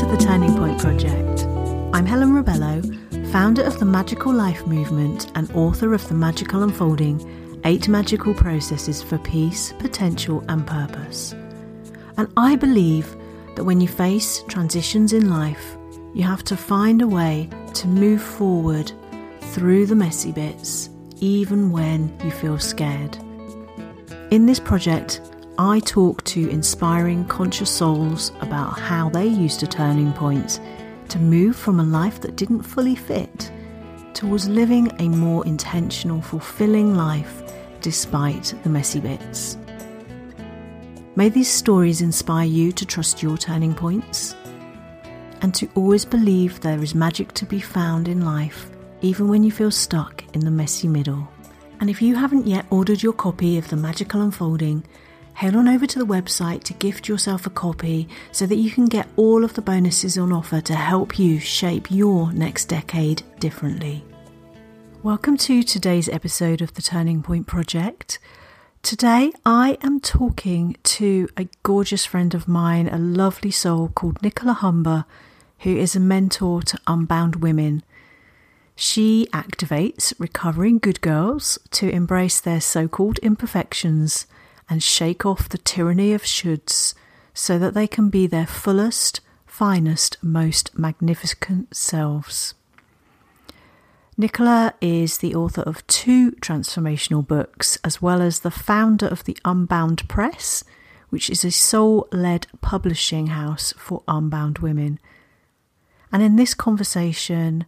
to the Turning Point Project. I'm Helen Rebello, founder of the Magical Life Movement and author of The Magical Unfolding Eight Magical Processes for Peace, Potential, and Purpose. And I believe that when you face transitions in life, you have to find a way to move forward through the messy bits, even when you feel scared. In this project, I talk to inspiring conscious souls about how they used a turning point to move from a life that didn't fully fit towards living a more intentional, fulfilling life despite the messy bits. May these stories inspire you to trust your turning points and to always believe there is magic to be found in life, even when you feel stuck in the messy middle. And if you haven't yet ordered your copy of The Magical Unfolding, head on over to the website to gift yourself a copy so that you can get all of the bonuses on offer to help you shape your next decade differently. Welcome to today's episode of the Turning Point Project. Today I am talking to a gorgeous friend of mine, a lovely soul called Nicola Humber, who is a mentor to unbound women. She activates recovering good girls to embrace their so called imperfections and shake off the tyranny of shoulds so that they can be their fullest, finest, most magnificent selves. Nicola is the author of two transformational books, as well as the founder of the Unbound Press, which is a soul led publishing house for unbound women. And in this conversation,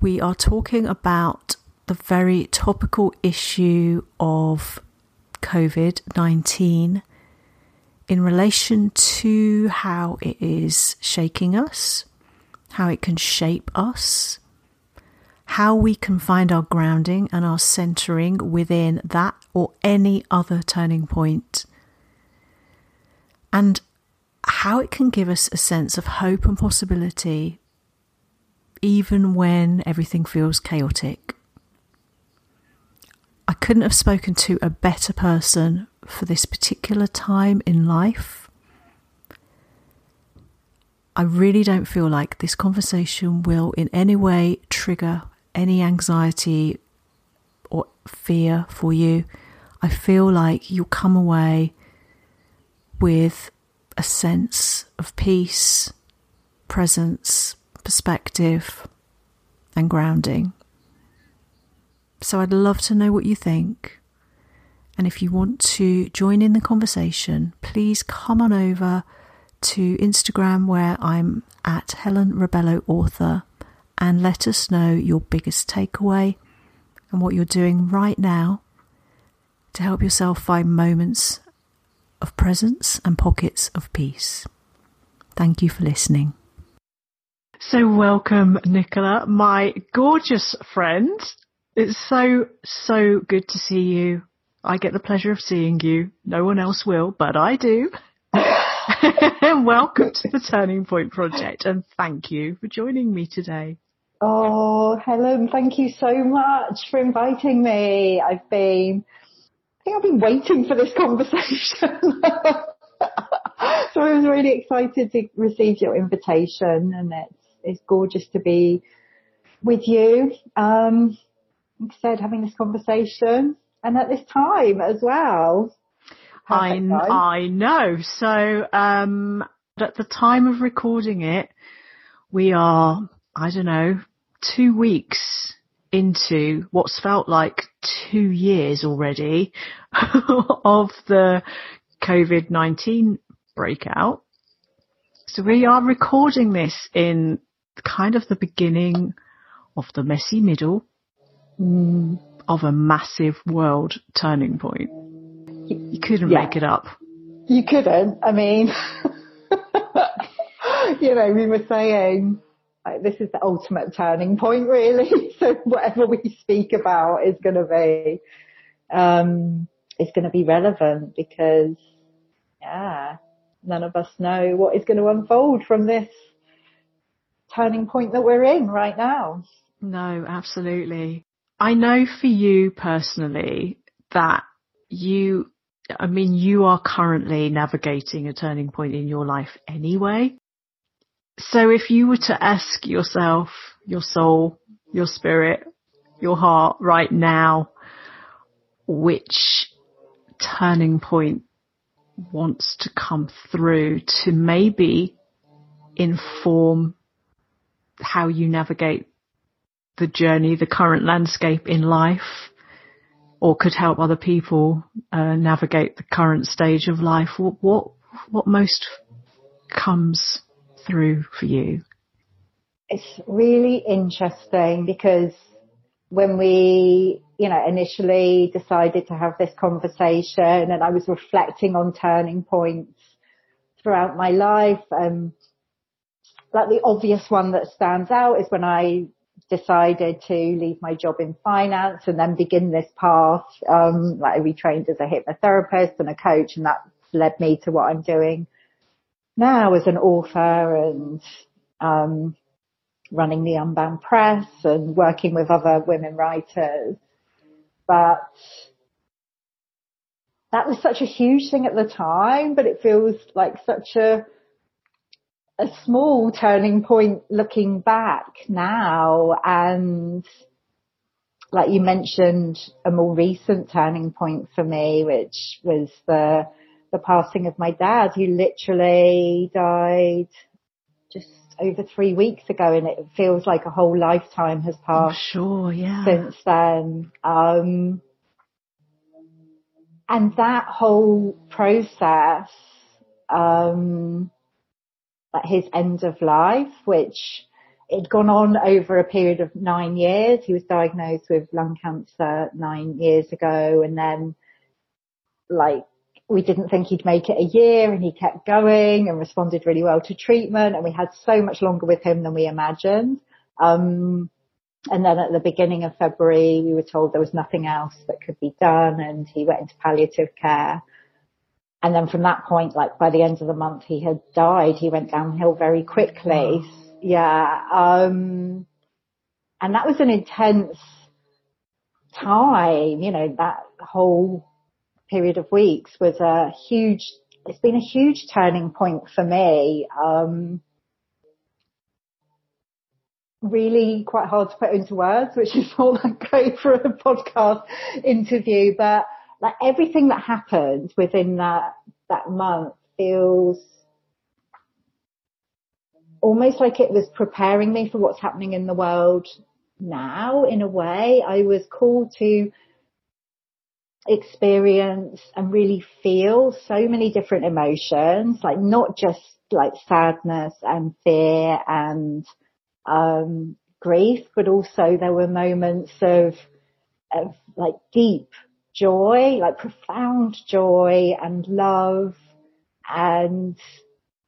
we are talking about the very topical issue of COVID 19 in relation to how it is shaking us, how it can shape us, how we can find our grounding and our centering within that or any other turning point, and how it can give us a sense of hope and possibility even when everything feels chaotic. I couldn't have spoken to a better person for this particular time in life. I really don't feel like this conversation will in any way trigger any anxiety or fear for you. I feel like you'll come away with a sense of peace, presence, perspective, and grounding. So I'd love to know what you think. And if you want to join in the conversation, please come on over to Instagram where I'm at Helen Rebello Author and let us know your biggest takeaway and what you're doing right now to help yourself find moments of presence and pockets of peace. Thank you for listening. So, welcome, Nicola, my gorgeous friend. It's so, so good to see you. I get the pleasure of seeing you. No one else will, but I do. Welcome to the Turning Point Project and thank you for joining me today. Oh, Helen, thank you so much for inviting me. I've been, I think I've been waiting for this conversation. so I was really excited to receive your invitation and it's, it's gorgeous to be with you. Um, like I said, having this conversation and at this time as well. I. I know. So, um, at the time of recording it, we are, I don't know, two weeks into what's felt like two years already of the COVID-19 breakout. So we are recording this in kind of the beginning of the messy middle mm. of a massive world turning point. You, you couldn't yeah. make it up. You couldn't. I mean, you know, we were saying like, this is the ultimate turning point, really. so whatever we speak about is going to be, um, is going to be relevant because, yeah, none of us know what is going to unfold from this turning point that we're in right now. No, absolutely. I know for you personally that you, I mean, you are currently navigating a turning point in your life anyway. So if you were to ask yourself, your soul, your spirit, your heart right now, which turning point wants to come through to maybe inform how you navigate the journey, the current landscape in life, or could help other people uh, navigate the current stage of life. What, what what most comes through for you? It's really interesting because when we, you know, initially decided to have this conversation and I was reflecting on turning points throughout my life, um, like the obvious one that stands out is when I decided to leave my job in finance and then begin this path. Um, like I retrained as a hypnotherapist and a coach and that led me to what I'm doing now as an author and, um, running the Unbound Press and working with other women writers. But that was such a huge thing at the time, but it feels like such a, a small turning point looking back now and like you mentioned a more recent turning point for me, which was the, the passing of my dad who literally died just over three weeks ago and it feels like a whole lifetime has passed. sure, yeah. Since then. Um, and that whole process, um, at his end of life, which had gone on over a period of nine years. He was diagnosed with lung cancer nine years ago and then like we didn't think he'd make it a year and he kept going and responded really well to treatment and we had so much longer with him than we imagined. Um, and then at the beginning of February, we were told there was nothing else that could be done and he went into palliative care. And then from that point, like by the end of the month, he had died. He went downhill very quickly. Yeah. Um, and that was an intense time, you know, that whole period of weeks was a huge, it's been a huge turning point for me. Um, really quite hard to put into words, which is all like great for a podcast interview, but like everything that happened within that, that month feels almost like it was preparing me for what's happening in the world now in a way. I was called to experience and really feel so many different emotions, like not just like sadness and fear and um, grief, but also there were moments of, of like deep joy, like profound joy and love and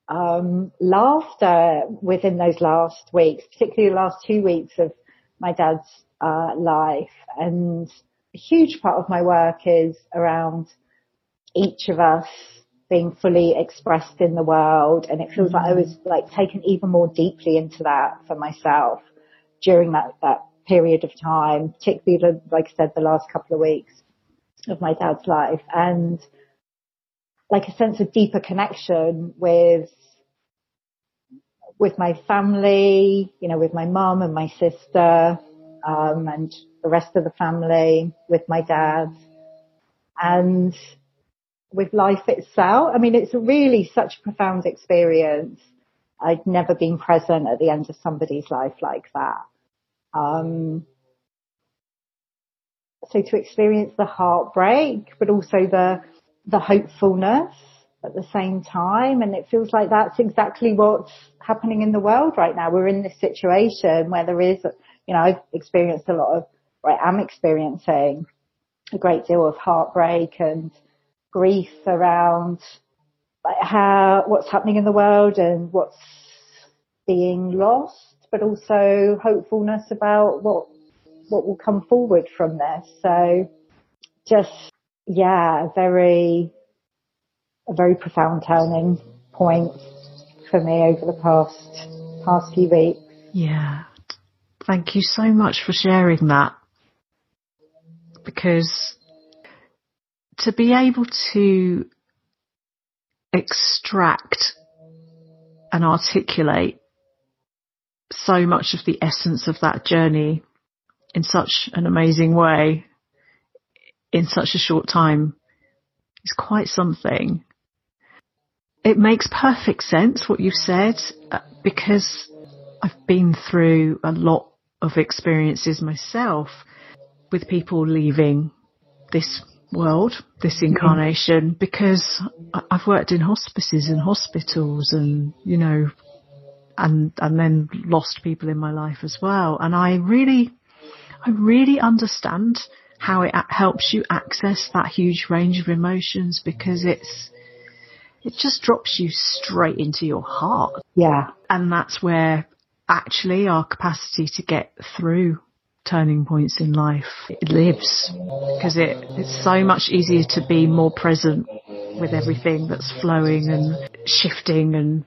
um, laughter within those last weeks, particularly the last two weeks of my dad's uh, life. And a huge part of my work is around each of us being fully expressed in the world. And it feels mm-hmm. like I was like taken even more deeply into that for myself during that, that period of time, particularly like I said, the last couple of weeks of my dad's life and like a sense of deeper connection with with my family, you know, with my mum and my sister, um, and the rest of the family, with my dad. And with life itself. I mean, it's really such a profound experience. I'd never been present at the end of somebody's life like that. Um, so to experience the heartbreak, but also the, the hopefulness at the same time. And it feels like that's exactly what's happening in the world right now. We're in this situation where there is, you know, I've experienced a lot of, right, I'm experiencing a great deal of heartbreak and grief around how what's happening in the world and what's being lost, but also hopefulness about what what will come forward from this. So just yeah, very a very profound turning point for me over the past past few weeks. Yeah. Thank you so much for sharing that. Because to be able to extract and articulate so much of the essence of that journey in such an amazing way in such a short time is quite something. It makes perfect sense what you've said uh, because I've been through a lot of experiences myself with people leaving this world, this mm-hmm. incarnation, because I've worked in hospices and hospitals and, you know, and, and then lost people in my life as well. And I really, I really understand how it helps you access that huge range of emotions because it's, it just drops you straight into your heart. Yeah. And that's where actually our capacity to get through turning points in life it lives because it, it's so much easier to be more present with everything that's flowing and shifting and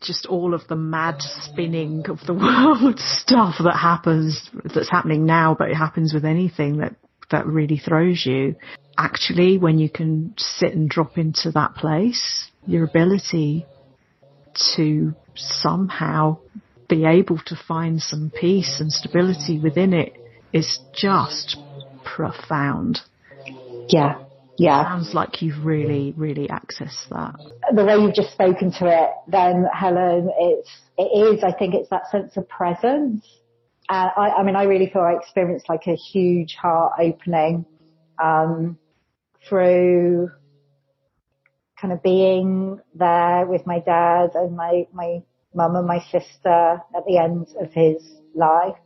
just all of the mad spinning of the world stuff that happens that's happening now but it happens with anything that that really throws you actually when you can sit and drop into that place your ability to somehow be able to find some peace and stability within it is just profound. Yeah. Yeah. Sounds like you've really, really accessed that. The way you've just spoken to it then, Helen, it's, it is, I think it's that sense of presence. Uh, I, I mean, I really feel I experienced like a huge heart opening, um, through kind of being there with my dad and my, my mum and my sister at the end of his life.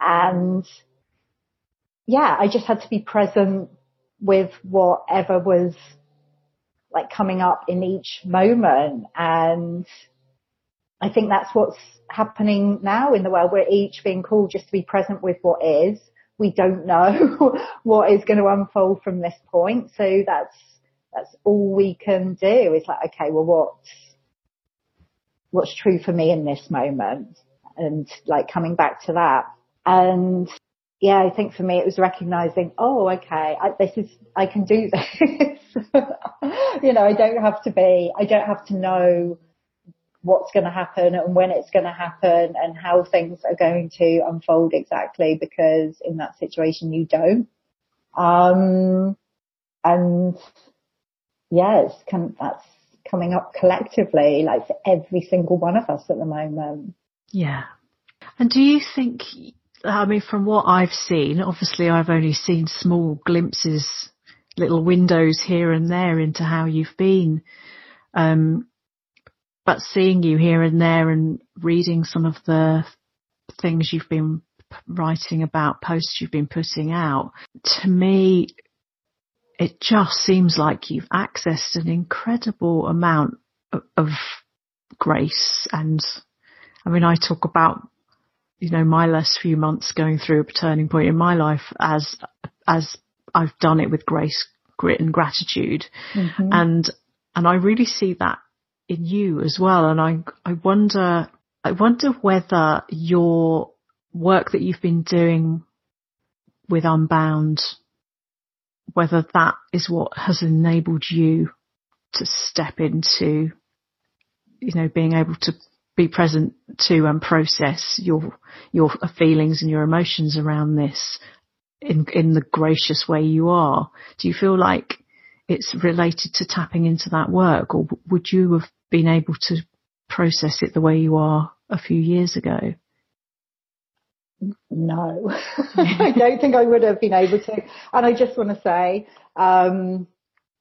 And yeah, I just had to be present with whatever was like coming up in each moment. And I think that's what's happening now in the world. We're each being called just to be present with what is. We don't know what is going to unfold from this point. So that's, that's all we can do is like, okay, well, what's what's true for me in this moment and like coming back to that. And yeah, I think for me it was recognizing, oh, okay, I, this is, I can do this. you know, I don't have to be, I don't have to know what's going to happen and when it's going to happen and how things are going to unfold exactly because in that situation you don't. Um, and yeah, can, that's coming up collectively, like for every single one of us at the moment. Yeah. And do you think, I mean, from what I've seen, obviously I've only seen small glimpses, little windows here and there into how you've been. Um, but seeing you here and there and reading some of the things you've been writing about, posts you've been putting out, to me, it just seems like you've accessed an incredible amount of, of grace. And I mean, I talk about, you know, my last few months going through a turning point in my life as, as I've done it with grace, grit and gratitude. Mm-hmm. And, and I really see that in you as well. And I, I wonder, I wonder whether your work that you've been doing with Unbound whether that is what has enabled you to step into, you know, being able to be present to and process your your feelings and your emotions around this in in the gracious way you are. Do you feel like it's related to tapping into that work, or would you have been able to process it the way you are a few years ago? no, I don't think I would have been able to. And I just want to say, um,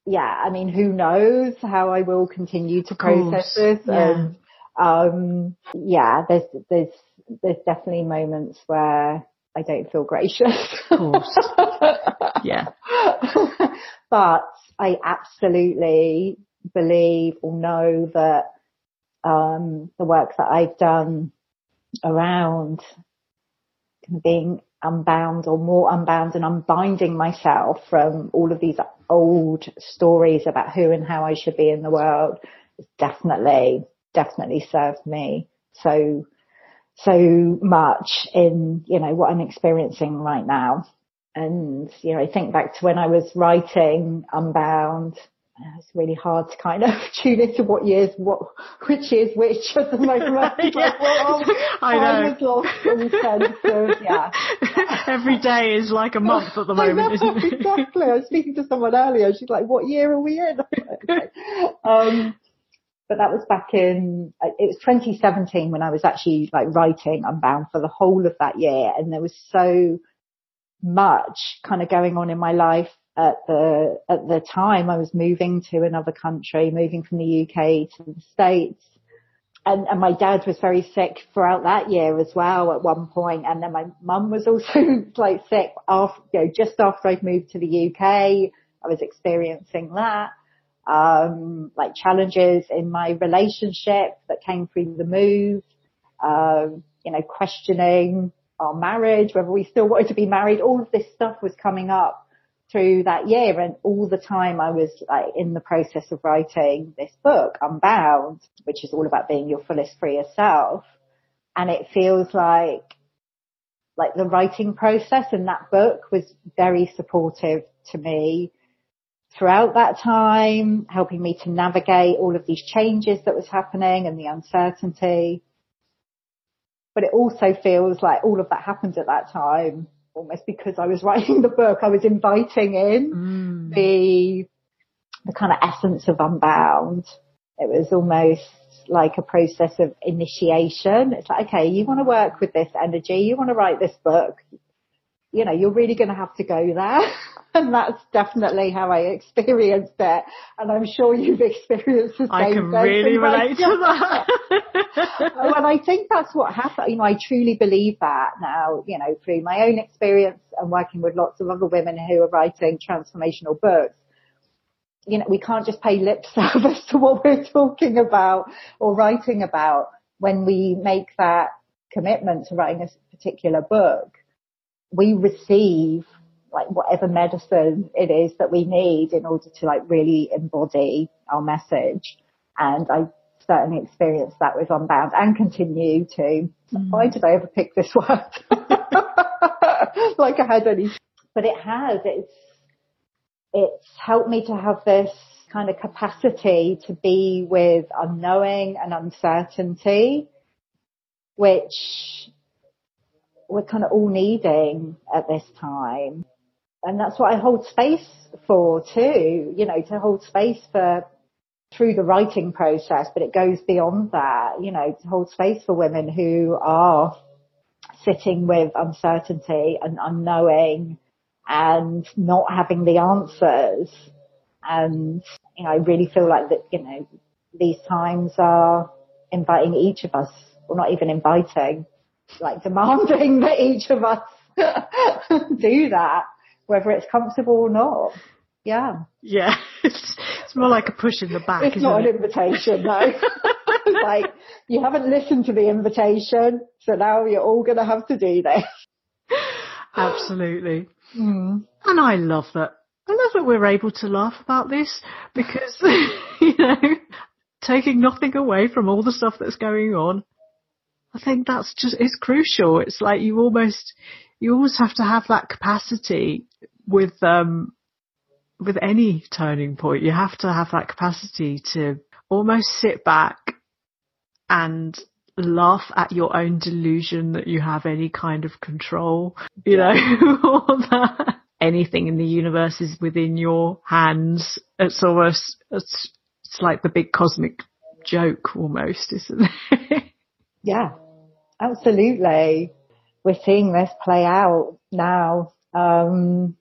yeah, I mean, who knows how I will continue to process this. Yeah. And, um, yeah, there's, there's, there's definitely moments where I don't feel gracious. Of course. yeah. but I absolutely believe or know that, um, the work that I've done around being unbound or more unbound and unbinding myself from all of these old stories about who and how I should be in the world is definitely, definitely served me so, so much in, you know, what I'm experiencing right now. And, you know, I think back to when I was writing Unbound it's really hard to kind of tune into what years, what, which is which at the moment. yeah. well, I know. lost in sense of, yeah. Every day is like a month at the moment, know? Exactly. I was speaking to someone earlier. She's like, what year are we in? um, but that was back in, uh, it was 2017 when I was actually like writing Unbound for the whole of that year. And there was so much kind of going on in my life at the at the time I was moving to another country, moving from the UK to the States. And, and my dad was very sick throughout that year as well at one point. And then my mum was also like sick after, you know, just after I'd moved to the UK. I was experiencing that. Um, like challenges in my relationship that came through the move. Um, you know, questioning our marriage, whether we still wanted to be married. All of this stuff was coming up through that year and all the time I was like in the process of writing this book, Unbound, which is all about being your fullest freer self. And it feels like, like the writing process in that book was very supportive to me throughout that time, helping me to navigate all of these changes that was happening and the uncertainty. But it also feels like all of that happened at that time almost because I was writing the book, I was inviting in mm. the, the kind of essence of Unbound. It was almost like a process of initiation. It's like, okay, you want to work with this energy, you want to write this book, you know, you're really going to have to go there. and that's definitely how I experienced it. And I'm sure you've experienced the same I can really relate to that. and I think that's what happened. You know, I truly believe that now, you know, through my own experience and working with lots of other women who are writing transformational books. You know, we can't just pay lip service to what we're talking about or writing about when we make that commitment to writing a particular book we receive like whatever medicine it is that we need in order to like really embody our message. And I certainly experienced that with Unbound and continue to. Mm. Why did I ever pick this word? like I had any, but it has, it's, it's helped me to have this kind of capacity to be with unknowing and uncertainty, which we're kind of all needing at this time. And that's what I hold space for too, you know, to hold space for through the writing process, but it goes beyond that, you know, to hold space for women who are sitting with uncertainty and unknowing and not having the answers. And, you know, I really feel like that, you know, these times are inviting each of us, or not even inviting, like demanding that each of us do that, whether it's comfortable or not. Yeah. Yeah. It's, it's more like a push in the back. It's not it? an invitation, no. like, you haven't listened to the invitation, so now you're all going to have to do this. Absolutely. Mm. And I love that. I love that we're able to laugh about this because, you know, taking nothing away from all the stuff that's going on, I think that's just, it's crucial. It's like you almost, you always have to have that capacity with, um, with any turning point. You have to have that capacity to almost sit back and laugh at your own delusion that you have any kind of control, you know, or that anything in the universe is within your hands. It's almost, it's, it's like the big cosmic joke almost, isn't it? Yeah, absolutely. We're seeing this play out now. Um,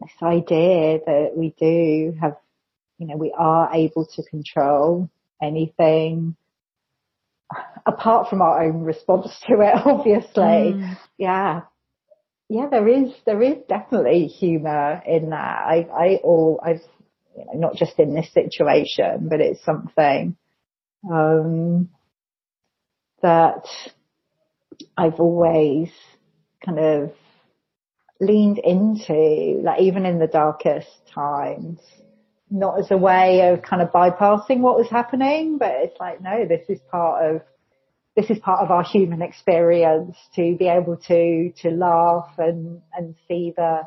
this idea that we do have, you know, we are able to control anything apart from our own response to it, obviously. Mm. Yeah. Yeah, there is, there is definitely humour in that. I, I, all, I've, you know, not just in this situation, but it's something, um, that I've always kind of leaned into, like even in the darkest times, not as a way of kind of bypassing what was happening, but it's like, no, this is part of, this is part of our human experience to be able to, to laugh and, and see the,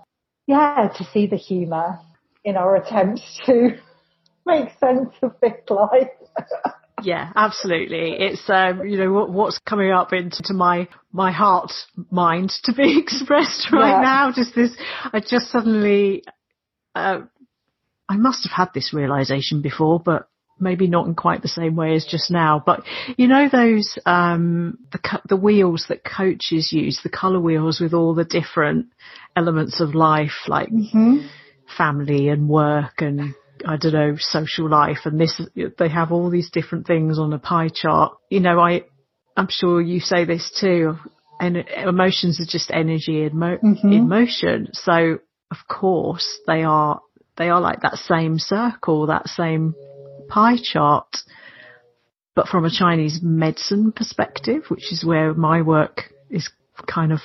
yeah, to see the humour in our attempts to make sense of this life. yeah, absolutely. It's um, you know what, what's coming up into my my heart mind to be expressed right yeah. now. Just this, I just suddenly, uh, I must have had this realization before, but maybe not in quite the same way as just now. But you know those um, the the wheels that coaches use, the color wheels with all the different elements of life, like mm-hmm. family and work and I don't know, social life and this, they have all these different things on a pie chart. You know, I, I'm sure you say this too, and emotions are just energy in, mo- mm-hmm. in motion. So of course they are, they are like that same circle, that same pie chart. But from a Chinese medicine perspective, which is where my work is kind of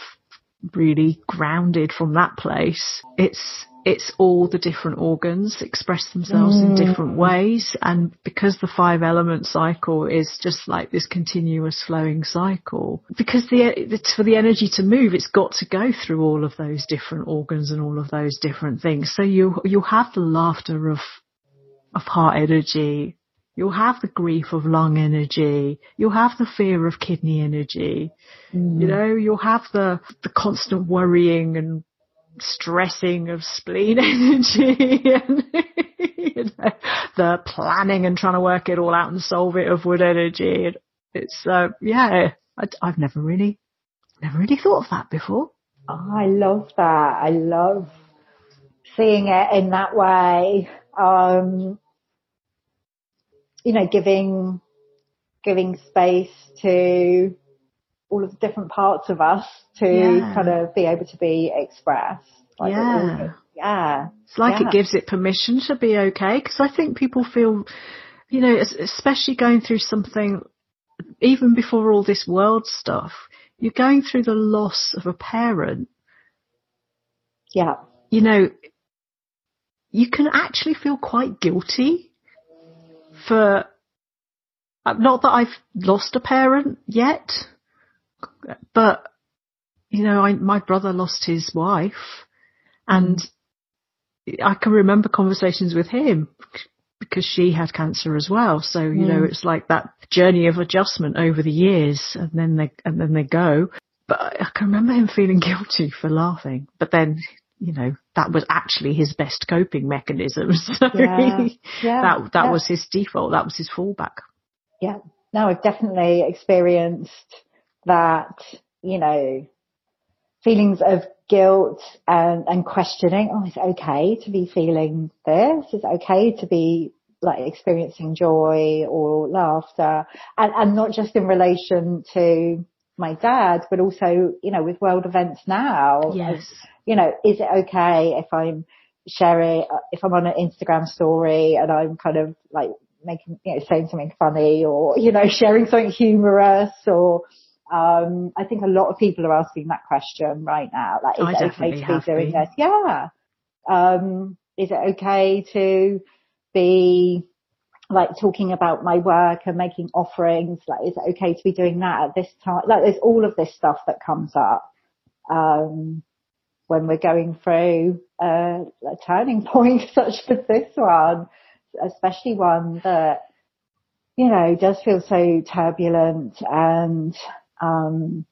really grounded from that place, it's it's all the different organs express themselves mm. in different ways. And because the five element cycle is just like this continuous flowing cycle, because the, for the energy to move, it's got to go through all of those different organs and all of those different things. So you, you'll have the laughter of, of heart energy. You'll have the grief of lung energy. You'll have the fear of kidney energy. Mm. You know, you'll have the, the constant worrying and stressing of spleen energy and you know, the planning and trying to work it all out and solve it of wood energy. It's, uh, yeah, I, have never really, never really thought of that before. Oh, I love that. I love seeing it in that way. Um, you know, giving, giving space to all of the different parts of us to yeah. kind of be able to be expressed. Like yeah. yeah. It's like yeah. it gives it permission to be okay because I think people feel, you know, especially going through something even before all this world stuff, you're going through the loss of a parent. Yeah. You know, you can actually feel quite guilty for, uh, not that I've lost a parent yet, but you know, I, my brother lost his wife and I can remember conversations with him because she had cancer as well. So, you mm. know, it's like that journey of adjustment over the years and then they, and then they go. But I can remember him feeling guilty for laughing, but then, you know, that was actually his best coping mechanism. So yeah. yeah. that, that yeah. was his default. That was his fallback. Yeah. No, I've definitely experienced that, you know, feelings of guilt and, and questioning, oh, it's okay to be feeling this. It's okay to be like experiencing joy or laughter and, and not just in relation to my dad, but also, you know, with world events now. Yes. You know, is it okay if I'm sharing, if I'm on an Instagram story and I'm kind of like making, you know, saying something funny or, you know, sharing something humorous or, um, I think a lot of people are asking that question right now. Like, is I it okay to be doing been. this? Yeah. Um, is it okay to be like talking about my work and making offerings? Like, is it okay to be doing that at this time? Like, there's all of this stuff that comes up, um, when we're going through a, a turning point such as this one, especially one that, you know, does feel so turbulent and um,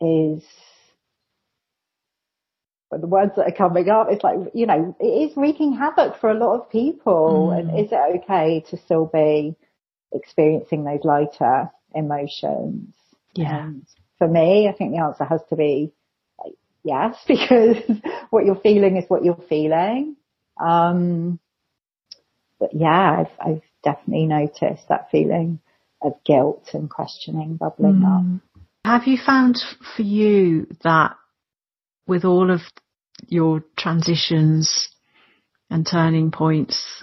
is but the words that are coming up, it's like, you know, it is wreaking havoc for a lot of people. Mm. And is it okay to still be experiencing those lighter emotions? Yeah. And for me, I think the answer has to be like, yes, because what you're feeling is what you're feeling. Um, but yeah, I've, I've definitely noticed that feeling of guilt and questioning bubbling mm. up. Have you found for you that with all of your transitions and turning points,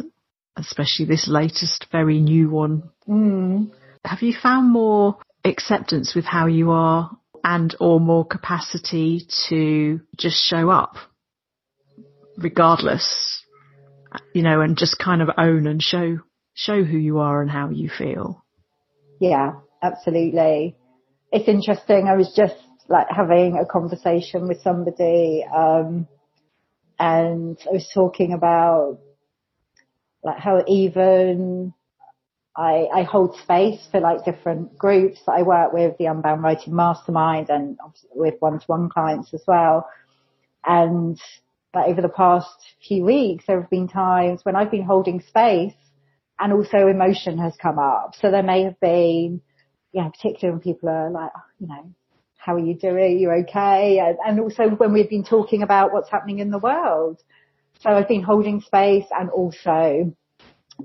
especially this latest very new one, mm. have you found more acceptance with how you are and or more capacity to just show up regardless, you know, and just kind of own and show, show who you are and how you feel? Yeah, absolutely. It's interesting. I was just like having a conversation with somebody, um, and I was talking about like how even I, I hold space for like different groups that I work with, the Unbound Writing Mastermind and with one-to-one clients as well. And but over the past few weeks, there have been times when I've been holding space and also emotion has come up. So there may have been, yeah, particularly when people are like, oh, you know, how are you doing? You okay? And, and also when we've been talking about what's happening in the world. So I've been holding space and also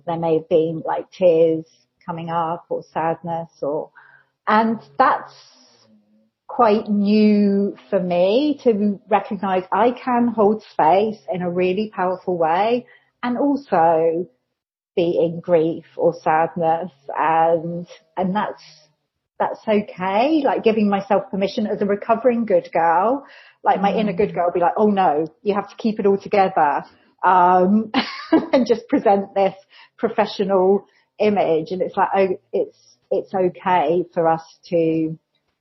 there may have been like tears coming up or sadness or, and that's quite new for me to recognize I can hold space in a really powerful way and also be in grief or sadness and, and that's, that's okay. Like giving myself permission as a recovering good girl, like my inner good girl be like, oh no, you have to keep it all together. Um, and just present this professional image. And it's like, oh, it's, it's okay for us to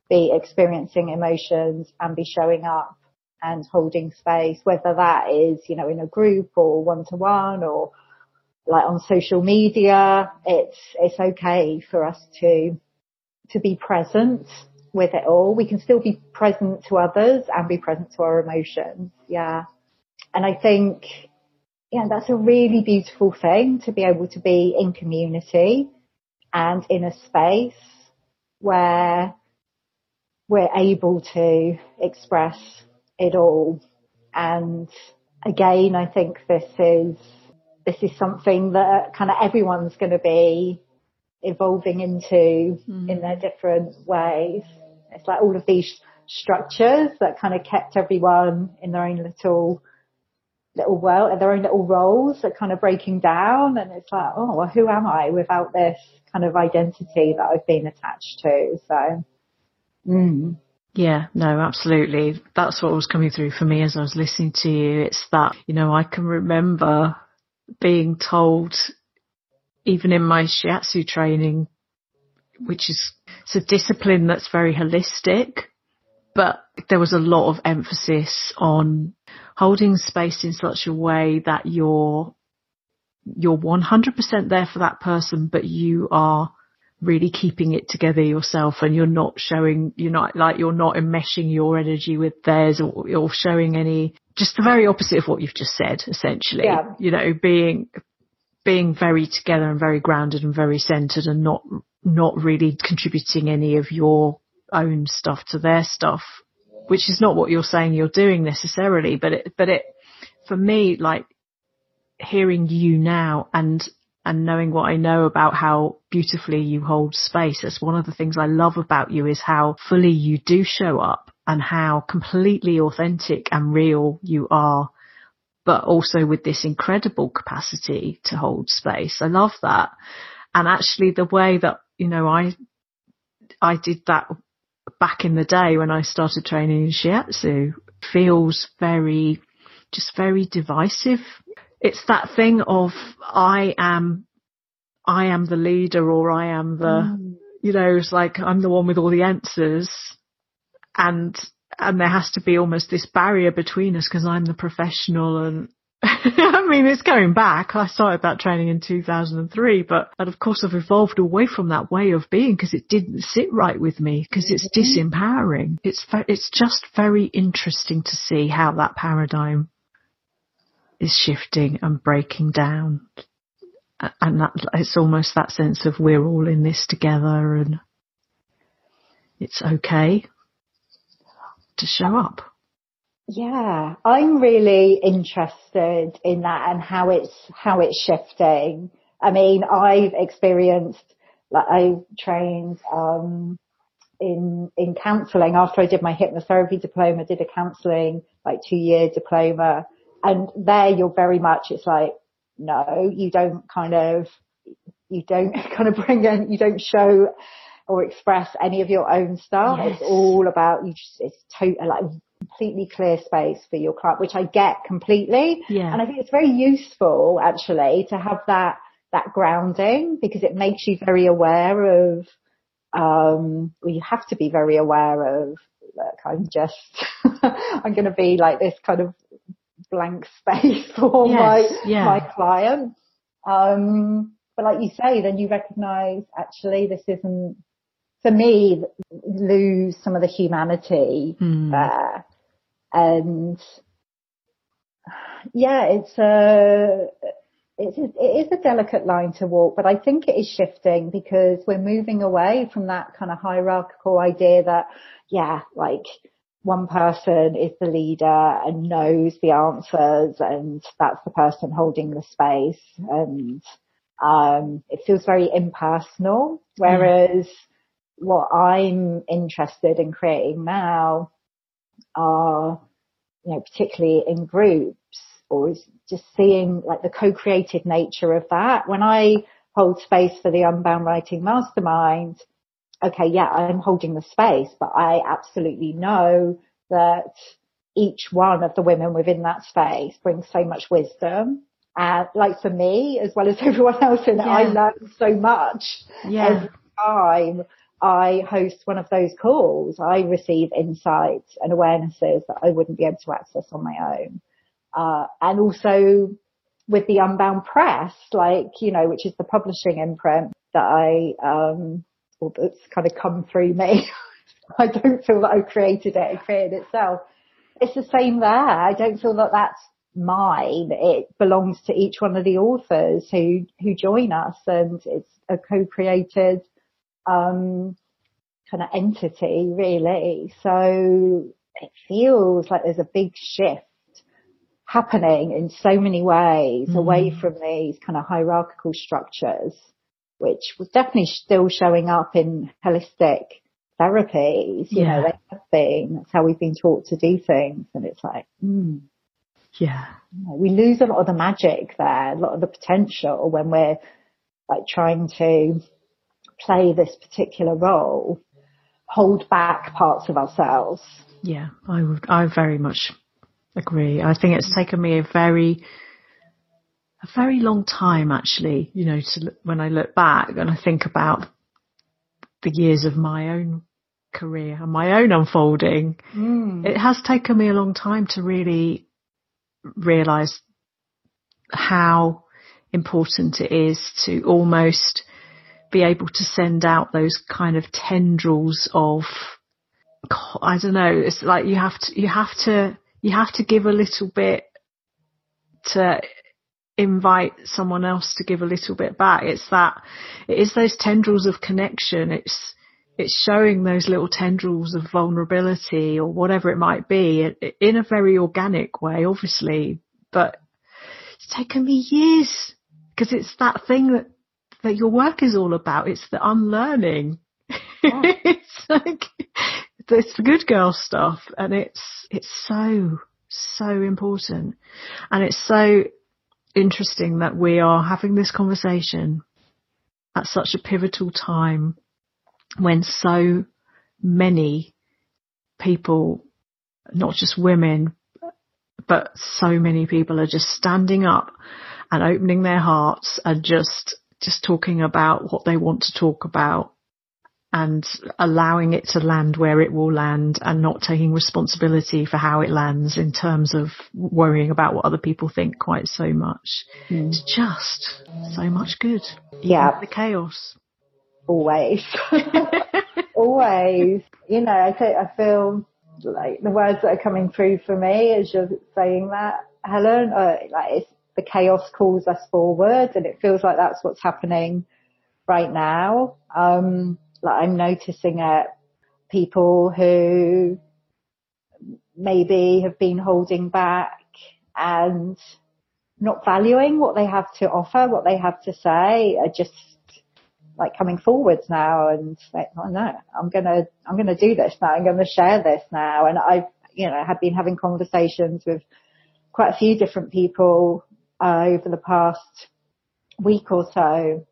be experiencing emotions and be showing up and holding space, whether that is, you know, in a group or one to one or like on social media. It's, it's okay for us to, to be present with it all. We can still be present to others and be present to our emotions. Yeah. And I think yeah, that's a really beautiful thing to be able to be in community and in a space where we're able to express it all. And again, I think this is, this is something that kind of everyone's going to be evolving into mm. in their different ways. It's like all of these structures that kind of kept everyone in their own little little world, their own little roles are kind of breaking down and it's like, oh, well, who am I without this kind of identity that I've been attached to? So, mm. Yeah, no, absolutely. That's what was coming through for me as I was listening to you. It's that, you know, I can remember being told, even in my shiatsu training, which is, it's a discipline that's very holistic, but there was a lot of emphasis on holding space in such a way that you're you're 100% there for that person, but you are really keeping it together yourself and you're not showing, you're not like, you're not enmeshing your energy with theirs or, or showing any, just the very opposite of what you've just said, essentially. Yeah. You know, being, being very together and very grounded and very centered and not, not really contributing any of your own stuff to their stuff which is not what you're saying you're doing necessarily, but it, but it, for me, like hearing you now and, and knowing what I know about how beautifully you hold space, that's one of the things I love about you is how fully you do show up and how completely authentic and real you are, but also with this incredible capacity to hold space. I love that. And actually the way that, you know, I, I did that back in the day when I started training in shiatsu feels very, just very divisive. It's that thing of I am, I am the leader or I am the, mm. you know, it's like I'm the one with all the answers and, and there has to be almost this barrier between us because I'm the professional and I mean, it's going back. I started that training in 2003, but and of course I've evolved away from that way of being because it didn't sit right with me because it's mm-hmm. disempowering. It's, it's just very interesting to see how that paradigm is shifting and breaking down. And that, it's almost that sense of we're all in this together and it's okay to show up. Yeah, I'm really interested in that and how it's, how it's shifting. I mean, I've experienced, like I trained, um, in, in counselling after I did my hypnotherapy diploma, did a counselling, like two year diploma. And there you're very much, it's like, no, you don't kind of, you don't kind of bring in, you don't show or express any of your own stuff. Yes. It's all about you just, it's total, like completely clear space for your client, which I get completely. Yeah. And I think it's very useful actually to have that, that grounding because it makes you very aware of, um, well, you have to be very aware of, look, I'm just, I'm going to be like this kind of blank space for yes, my, yeah. my client. Um, but like you say, then you recognize actually this isn't, for me, lose some of the humanity mm. there. And yeah, it's a, it's, it is a delicate line to walk, but I think it is shifting because we're moving away from that kind of hierarchical idea that, yeah, like one person is the leader and knows the answers and that's the person holding the space and, um, it feels very impersonal. Whereas mm. what I'm interested in creating now are, you know, particularly in groups or just seeing like the co-creative nature of that. When I hold space for the Unbound Writing Mastermind, okay, yeah, I'm holding the space, but I absolutely know that each one of the women within that space brings so much wisdom. And like for me, as well as everyone else in it, yeah. I learn so much yeah. every time I host one of those calls. I receive insights and awarenesses that I wouldn't be able to access on my own. Uh, and also with the Unbound Press, like, you know, which is the publishing imprint that I, um, well, that's kind of come through me. I don't feel that I created it, it created itself. It's the same there. I don't feel that that's mine. It belongs to each one of the authors who, who join us and it's a co-created, um, kind of entity really. So it feels like there's a big shift happening in so many ways mm. away from these kind of hierarchical structures, which was definitely still showing up in holistic therapies. You yeah. know, they have been. That's how we've been taught to do things. And it's like, mm, yeah, we lose a lot of the magic there, a lot of the potential when we're like trying to play this particular role, hold back parts of ourselves. Yeah, I would, I very much agree. I think it's taken me a very, a very long time actually, you know, to when I look back and I think about the years of my own career and my own unfolding, mm. it has taken me a long time to really realize how important it is to almost be able to send out those kind of tendrils of I don't know, it's like you have to you have to you have to give a little bit to invite someone else to give a little bit back. It's that, it is those tendrils of connection. It's, it's showing those little tendrils of vulnerability or whatever it might be in a very organic way, obviously, but it's taken me years because it's that thing that, that your work is all about. It's the unlearning. Yeah. Oh. it's like, it's the good girl stuff and it's, it's so, so important. And it's so interesting that we are having this conversation at such a pivotal time when so many people, not just women, but so many people are just standing up and opening their hearts and just, just talking about what they want to talk about and allowing it to land where it will land and not taking responsibility for how it lands in terms of worrying about what other people think quite so much. Mm. It's just so much good. Yeah. The chaos. Always. Always. You know, I, th- I feel like the words that are coming through for me as you're saying that, Helen, are like it's the chaos calls us forward and it feels like that's what's happening right now. Um, like I'm noticing it, people who maybe have been holding back and not valuing what they have to offer, what they have to say, are just like coming forwards now and like, oh no, I'm gonna, I'm gonna do this now. I'm gonna share this now. And I've, you know, have been having conversations with quite a few different people uh, over the past week or so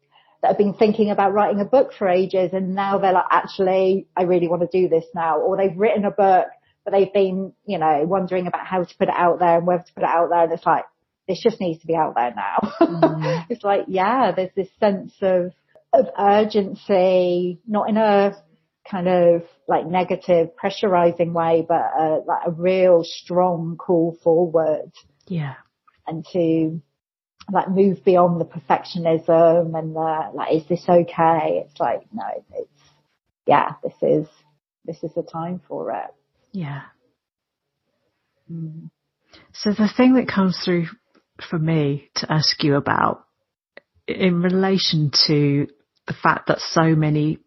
that have been thinking about writing a book for ages and now they're like, actually, I really want to do this now. Or they've written a book, but they've been, you know, wondering about how to put it out there and whether to put it out there. And it's like, this just needs to be out there now. Mm. it's like, yeah, there's this sense of, of urgency, not in a kind of like negative pressurizing way, but a, like a real strong call forward. Yeah. And to like move beyond the perfectionism and the like, is this okay? It's like, no, it's, yeah, this is, this is the time for it. Yeah. Mm. So the thing that comes through for me to ask you about in relation to the fact that so many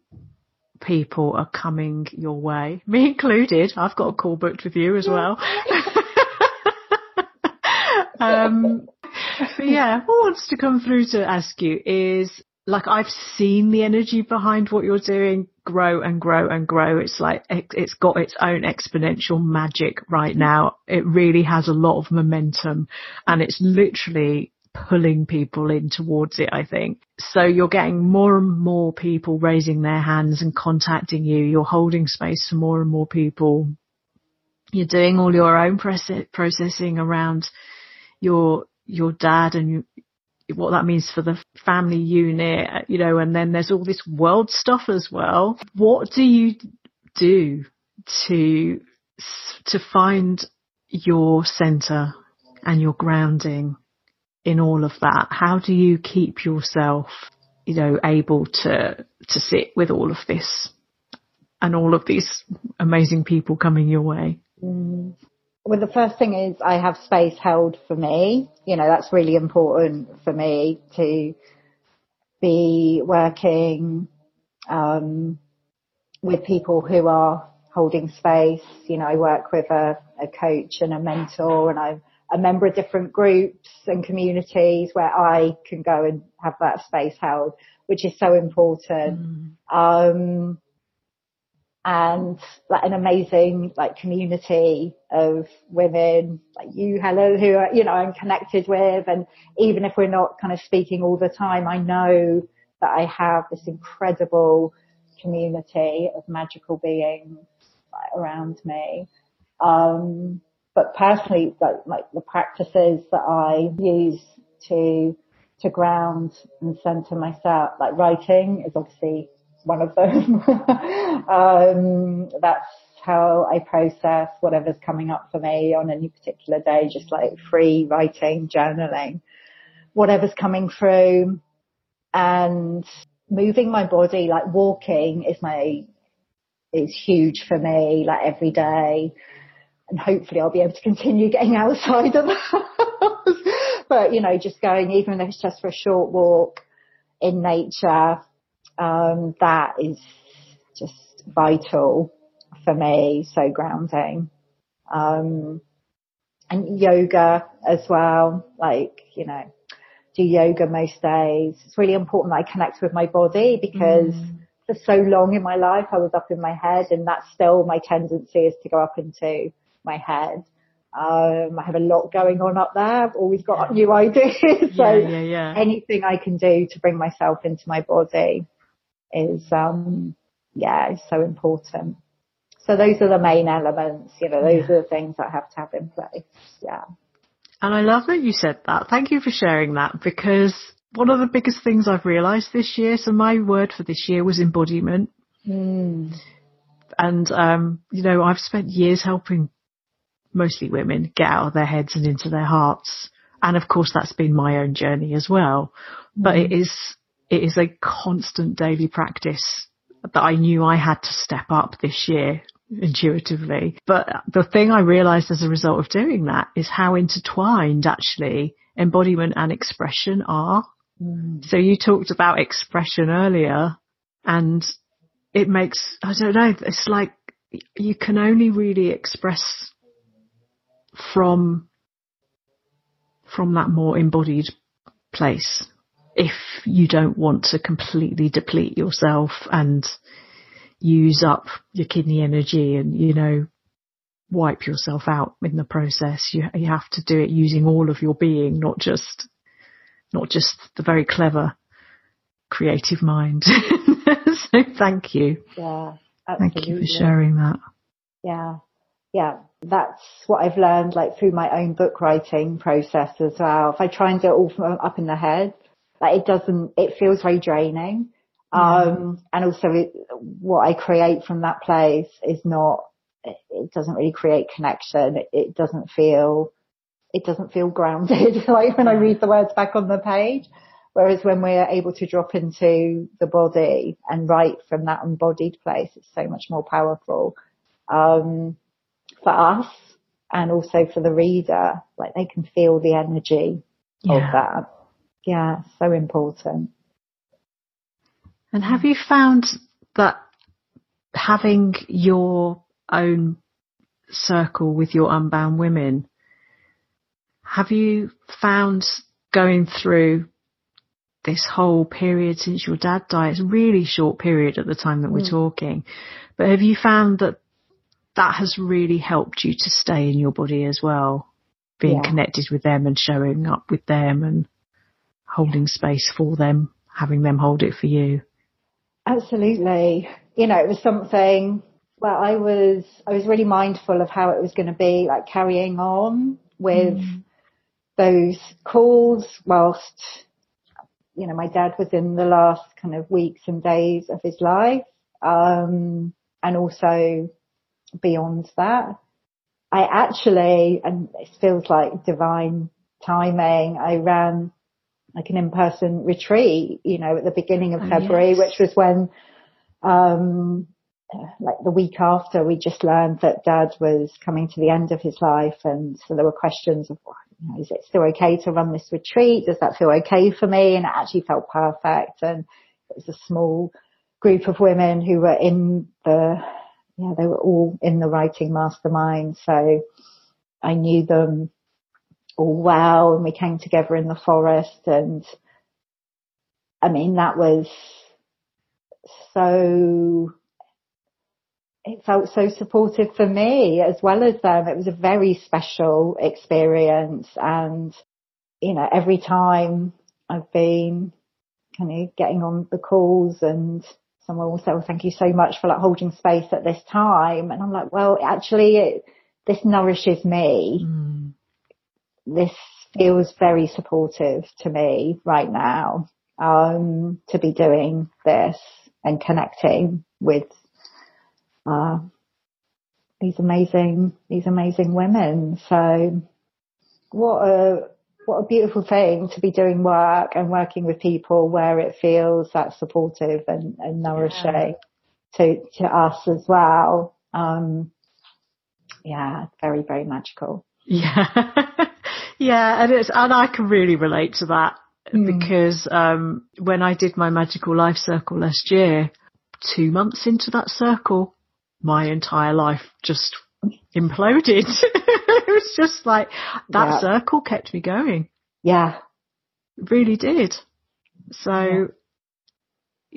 people are coming your way, me included. I've got a call booked with you as well. um, yeah, what wants to come through to ask you is like I've seen the energy behind what you're doing grow and grow and grow. It's like it's got its own exponential magic right now. It really has a lot of momentum and it's literally pulling people in towards it, I think. So you're getting more and more people raising their hands and contacting you. You're holding space for more and more people. You're doing all your own processing around your, your dad and you, what that means for the family unit, you know, and then there's all this world stuff as well. What do you do to, to find your center and your grounding in all of that? How do you keep yourself, you know, able to, to sit with all of this and all of these amazing people coming your way? Mm. Well, the first thing is I have space held for me. You know, that's really important for me to be working, um, with people who are holding space. You know, I work with a, a coach and a mentor and I'm a member of different groups and communities where I can go and have that space held, which is so important. Mm. Um, and like an amazing like community of women like you, Helen, who are, you know, I'm connected with. And even if we're not kind of speaking all the time, I know that I have this incredible community of magical beings like, around me. Um, but personally, like, like the practices that I use to to ground and center myself, like writing is obviously one of them. um, that's how I process whatever's coming up for me on any particular day, just like free writing, journaling, whatever's coming through and moving my body, like walking is my, is huge for me, like every day and hopefully I'll be able to continue getting outside of the house. but you know, just going, even if it's just for a short walk in nature, um, that is just vital for me. So grounding. Um, and yoga as well, like, you know, do yoga most days. It's really important that I connect with my body because mm. for so long in my life I was up in my head and that's still my tendency is to go up into my head. Um, I have a lot going on up there. I've always got new ideas. so yeah, yeah, yeah. anything I can do to bring myself into my body is, um, yeah, is so important. So those are the main elements, you know, those are the things that I have to have in place. Yeah. And I love that you said that. Thank you for sharing that because one of the biggest things I've realized this year, so my word for this year was embodiment. Mm. And, um, you know, I've spent years helping mostly women, get out of their heads and into their hearts. And of course that's been my own journey as well. But mm. it is, it is a constant daily practice that I knew I had to step up this year intuitively. But the thing I realized as a result of doing that is how intertwined actually embodiment and expression are. Mm. So you talked about expression earlier and it makes, I don't know, it's like you can only really express from from that more embodied place if you don't want to completely deplete yourself and use up your kidney energy and you know wipe yourself out in the process you you have to do it using all of your being not just not just the very clever creative mind so thank you yeah absolutely. thank you for sharing that yeah yeah, that's what I've learned like through my own book writing process as well. If I try and do it all from up in the head, like it doesn't, it feels very draining. Um, and also it, what I create from that place is not, it, it doesn't really create connection. It, it, doesn't feel it doesn't feel grounded, like when I read the words back on the page. Whereas when we're able to drop into the body and write from that embodied place, it's so much more powerful, um, for us and also for the reader. Like they can feel the energy yeah. of that. Yeah, so important. And have you found that having your own circle with your unbound women, have you found going through this whole period since your dad died, it's a really short period at the time that we're mm. talking, but have you found that that has really helped you to stay in your body as well? Being yeah. connected with them and showing up with them and holding space for them, having them hold it for you. Absolutely. You know, it was something well, I was, I was really mindful of how it was going to be like carrying on with mm. those calls whilst, you know, my dad was in the last kind of weeks and days of his life. Um, and also beyond that, I actually, and it feels like divine timing, I ran like an in-person retreat, you know, at the beginning of oh, February, yes. which was when, um, like the week after we just learned that dad was coming to the end of his life and so there were questions of you know, is it still okay to run this retreat? Does that feel okay for me? And it actually felt perfect and it was a small group of women who were in the yeah, they were all in the writing mastermind. So I knew them all well and we came together in the forest and I mean, that was so, it felt so supportive for me as well as them. It was a very special experience and, you know, every time I've been kind of getting on the calls and someone will say, well, thank you so much for like holding space at this time. And I'm like, well, actually it, this nourishes me. Mm. This feels very supportive to me right now, um, to be doing this and connecting with, uh, these amazing, these amazing women. So what a, what a beautiful thing to be doing work and working with people where it feels that supportive and, and nourishing yeah. to, to us as well. Um, yeah, very, very magical. Yeah. yeah. And it's, and I can really relate to that mm. because, um, when I did my magical life circle last year, two months into that circle, my entire life just imploded. it was just like that yeah. circle kept me going. Yeah. It really did. So yeah.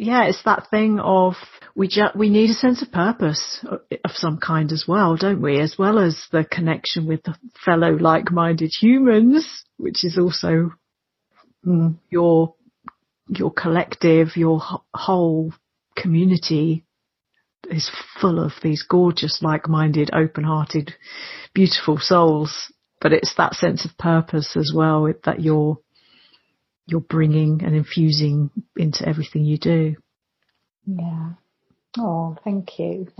Yeah, it's that thing of we just, we need a sense of purpose of some kind as well, don't we? As well as the connection with the fellow like-minded humans, which is also mm, your, your collective, your whole community is full of these gorgeous, like-minded, open-hearted, beautiful souls. But it's that sense of purpose as well that you're, you're bringing and infusing into everything you do. Yeah. Oh, thank you.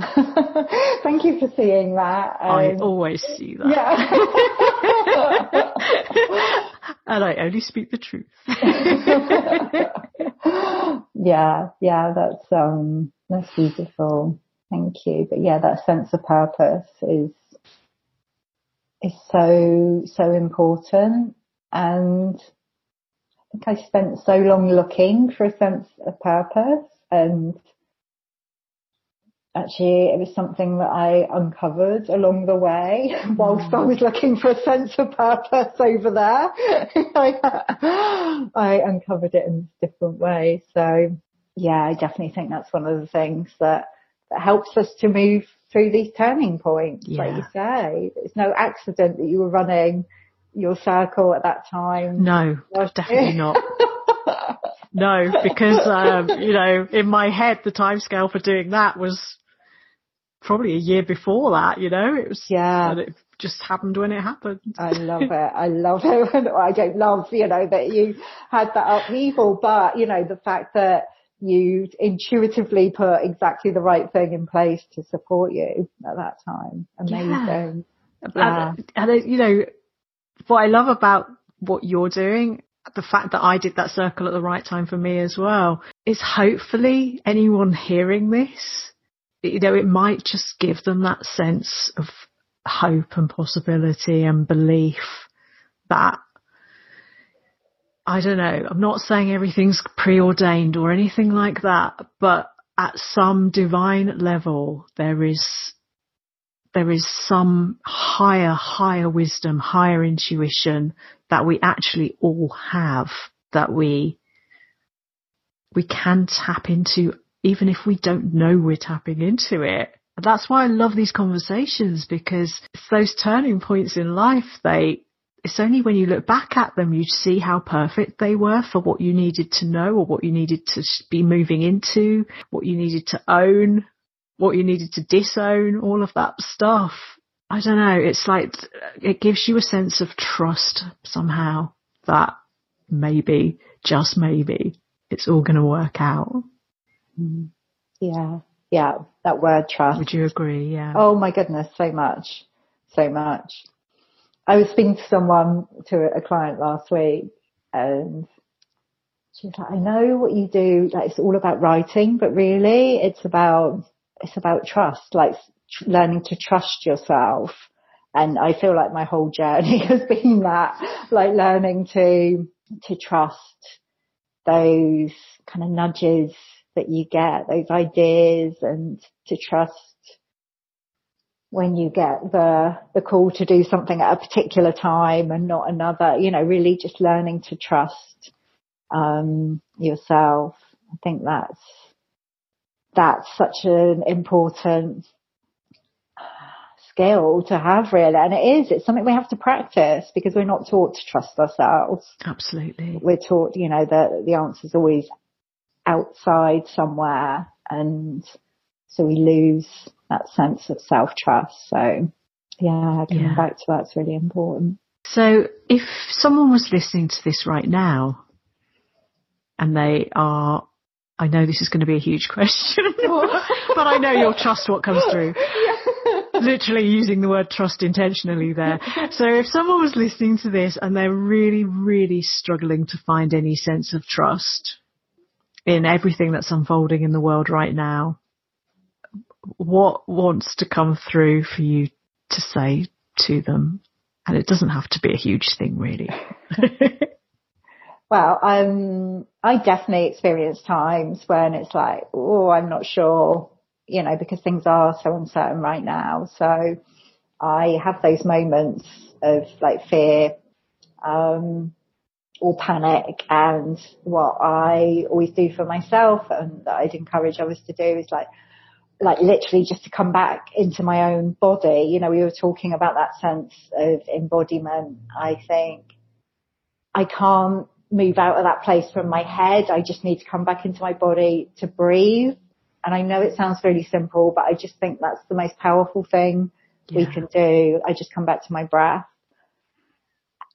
thank you for seeing that. Um, I always see that. Yeah. and I only speak the truth. yeah, yeah, that's um that's beautiful. Thank you. But yeah, that sense of purpose is is so so important and I think I spent so long looking for a sense of purpose and actually it was something that I uncovered along the way whilst I was looking for a sense of purpose over there. I, I uncovered it in a different ways. So yeah, I definitely think that's one of the things that, that helps us to move through these turning points. Yeah. Like you say, it's no accident that you were running your circle at that time. No, definitely not. no, because um, you know, in my head, the timescale for doing that was probably a year before that. You know, it was yeah, it just happened when it happened. I love it. I love it. I don't love you know that you had that upheaval, but you know the fact that you intuitively put exactly the right thing in place to support you at that time. Amazing. Yeah. yeah. And, and, you know, what I love about what you're doing, the fact that I did that circle at the right time for me as well, is hopefully anyone hearing this, you know, it might just give them that sense of hope and possibility and belief that I don't know, I'm not saying everything's preordained or anything like that, but at some divine level, there is, there is some higher, higher wisdom, higher intuition that we actually all have that we, we can tap into even if we don't know we're tapping into it. That's why I love these conversations because it's those turning points in life. They, it's only when you look back at them you see how perfect they were for what you needed to know or what you needed to be moving into, what you needed to own, what you needed to disown, all of that stuff. I don't know. It's like, it gives you a sense of trust somehow that maybe, just maybe, it's all going to work out. Mm. Yeah. Yeah. That word trust. Would you agree? Yeah. Oh my goodness. So much. So much. I was speaking to someone, to a client last week and she was like, I know what you do, like it's all about writing, but really it's about, it's about trust, like learning to trust yourself. And I feel like my whole journey has been that, like learning to, to trust those kind of nudges that you get, those ideas and to trust when you get the, the call to do something at a particular time and not another, you know, really just learning to trust, um, yourself. I think that's, that's such an important skill to have really. And it is, it's something we have to practice because we're not taught to trust ourselves. Absolutely. We're taught, you know, that the answer is always outside somewhere and so we lose that sense of self trust. So yeah, coming yeah. back to that's really important. So if someone was listening to this right now and they are I know this is going to be a huge question, but I know you'll trust what comes through. Literally using the word trust intentionally there. So if someone was listening to this and they're really, really struggling to find any sense of trust in everything that's unfolding in the world right now, what wants to come through for you to say to them? And it doesn't have to be a huge thing really. well, um, I definitely experience times when it's like, oh, I'm not sure, you know, because things are so uncertain right now. So I have those moments of like fear, um, or panic and what I always do for myself and that I'd encourage others to do is like, like literally just to come back into my own body. You know, we were talking about that sense of embodiment. I think I can't move out of that place from my head. I just need to come back into my body to breathe. And I know it sounds really simple, but I just think that's the most powerful thing yeah. we can do. I just come back to my breath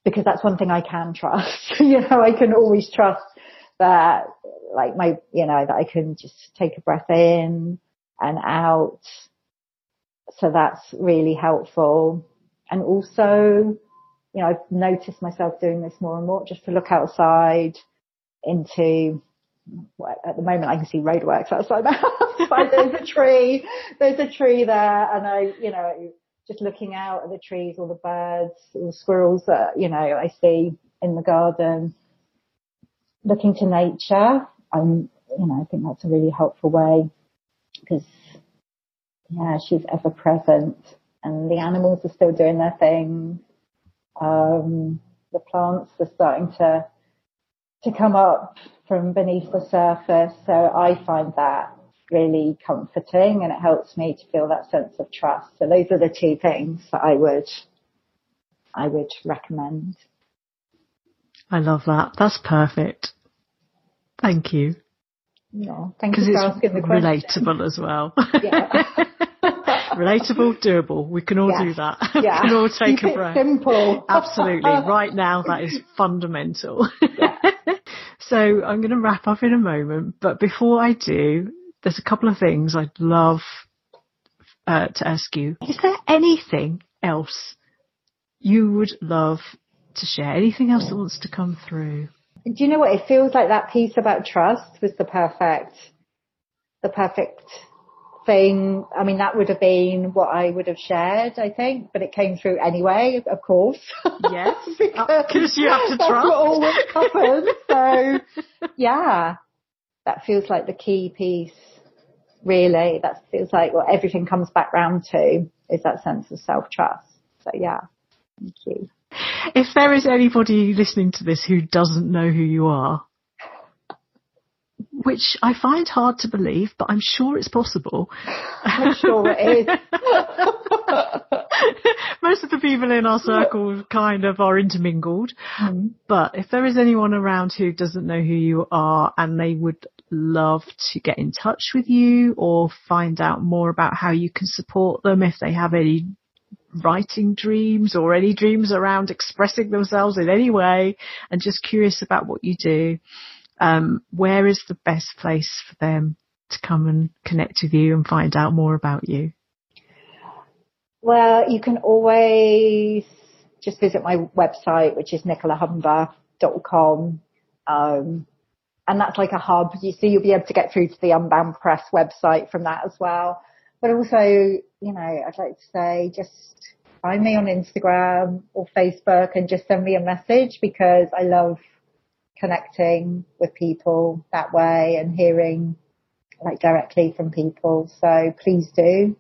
because that's one thing I can trust. you know, I can always trust that like my, you know, that I can just take a breath in and out. So that's really helpful. And also, you know, I've noticed myself doing this more and more just to look outside into, well, at the moment I can see roadworks outside the house. there's a tree, there's a tree there and I, you know, just looking out at the trees, all the birds, all the squirrels that, you know, I see in the garden, looking to nature. I'm, you know, I think that's a really helpful way because yeah, she's ever present and the animals are still doing their thing. Um, the plants are starting to, to come up from beneath the surface. So I find that really comforting and it helps me to feel that sense of trust. So those are the two things that I would, I would recommend. I love that. That's perfect. Thank you. No, thank you for asking the question. relatable as well. Yeah. relatable, doable. We can all yeah. do that. Yeah. we can all take Keep a breath. Simple. Absolutely. Right now, that is fundamental. Yeah. so I'm going to wrap up in a moment, but before I do, there's a couple of things I'd love uh, to ask you. Is there anything else you would love to share? Anything else that wants to come through? Do you know what? It feels like that piece about trust was the perfect, the perfect thing. I mean, that would have been what I would have shared, I think, but it came through anyway, of course. Yes. because you have to that's trust. what always happens. So yeah, that feels like the key piece. Really, that feels like what everything comes back round to is that sense of self trust. So yeah, thank you. If there is anybody listening to this who doesn't know who you are, which I find hard to believe, but I'm sure it's possible. I'm sure it is. Most of the people in our circle kind of are intermingled. Mm. But if there is anyone around who doesn't know who you are and they would love to get in touch with you or find out more about how you can support them if they have any writing dreams or any dreams around expressing themselves in any way and just curious about what you do, um, where is the best place for them to come and connect with you and find out more about you? Well, you can always just visit my website, which is nicolahumber.com. Um, and that's like a hub. You see, you'll be able to get through to the Unbound Press website from that as well. But also, you know, I'd like to say just find me on Instagram or Facebook and just send me a message because I love connecting with people that way and hearing like directly from people. So please do.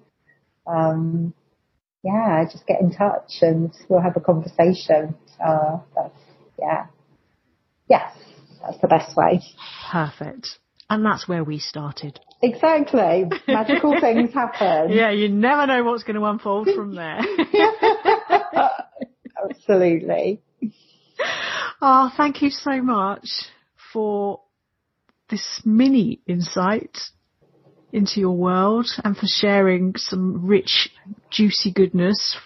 Um, yeah, just get in touch and we'll have a conversation. Uh, that's, yeah. Yes, that's the best way. Perfect. And that's where we started. Exactly. Magical things happen. Yeah, you never know what's going to unfold from there. Absolutely. Oh, thank you so much for this mini insight into your world and for sharing some rich, juicy goodness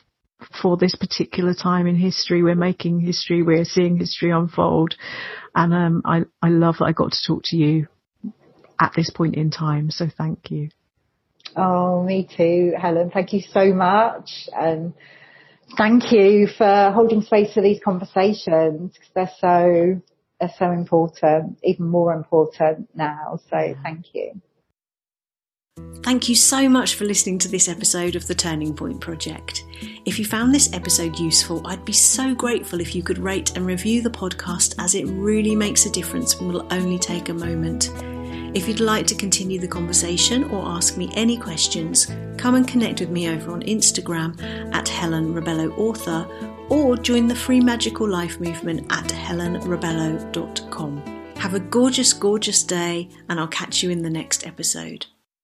for this particular time in history. We're making history, we're seeing history unfold. And um, I, I love that I got to talk to you at this point in time. So thank you. Oh, me too, Helen. Thank you so much. And thank you for holding space for these conversations because they're so, they're so important, even more important now. So thank you. Thank you so much for listening to this episode of the Turning Point Project. If you found this episode useful, I'd be so grateful if you could rate and review the podcast as it really makes a difference and will only take a moment. If you'd like to continue the conversation or ask me any questions, come and connect with me over on Instagram at Helen Rebello Author or join the free magical life movement at helenrebello.com. Have a gorgeous, gorgeous day, and I'll catch you in the next episode.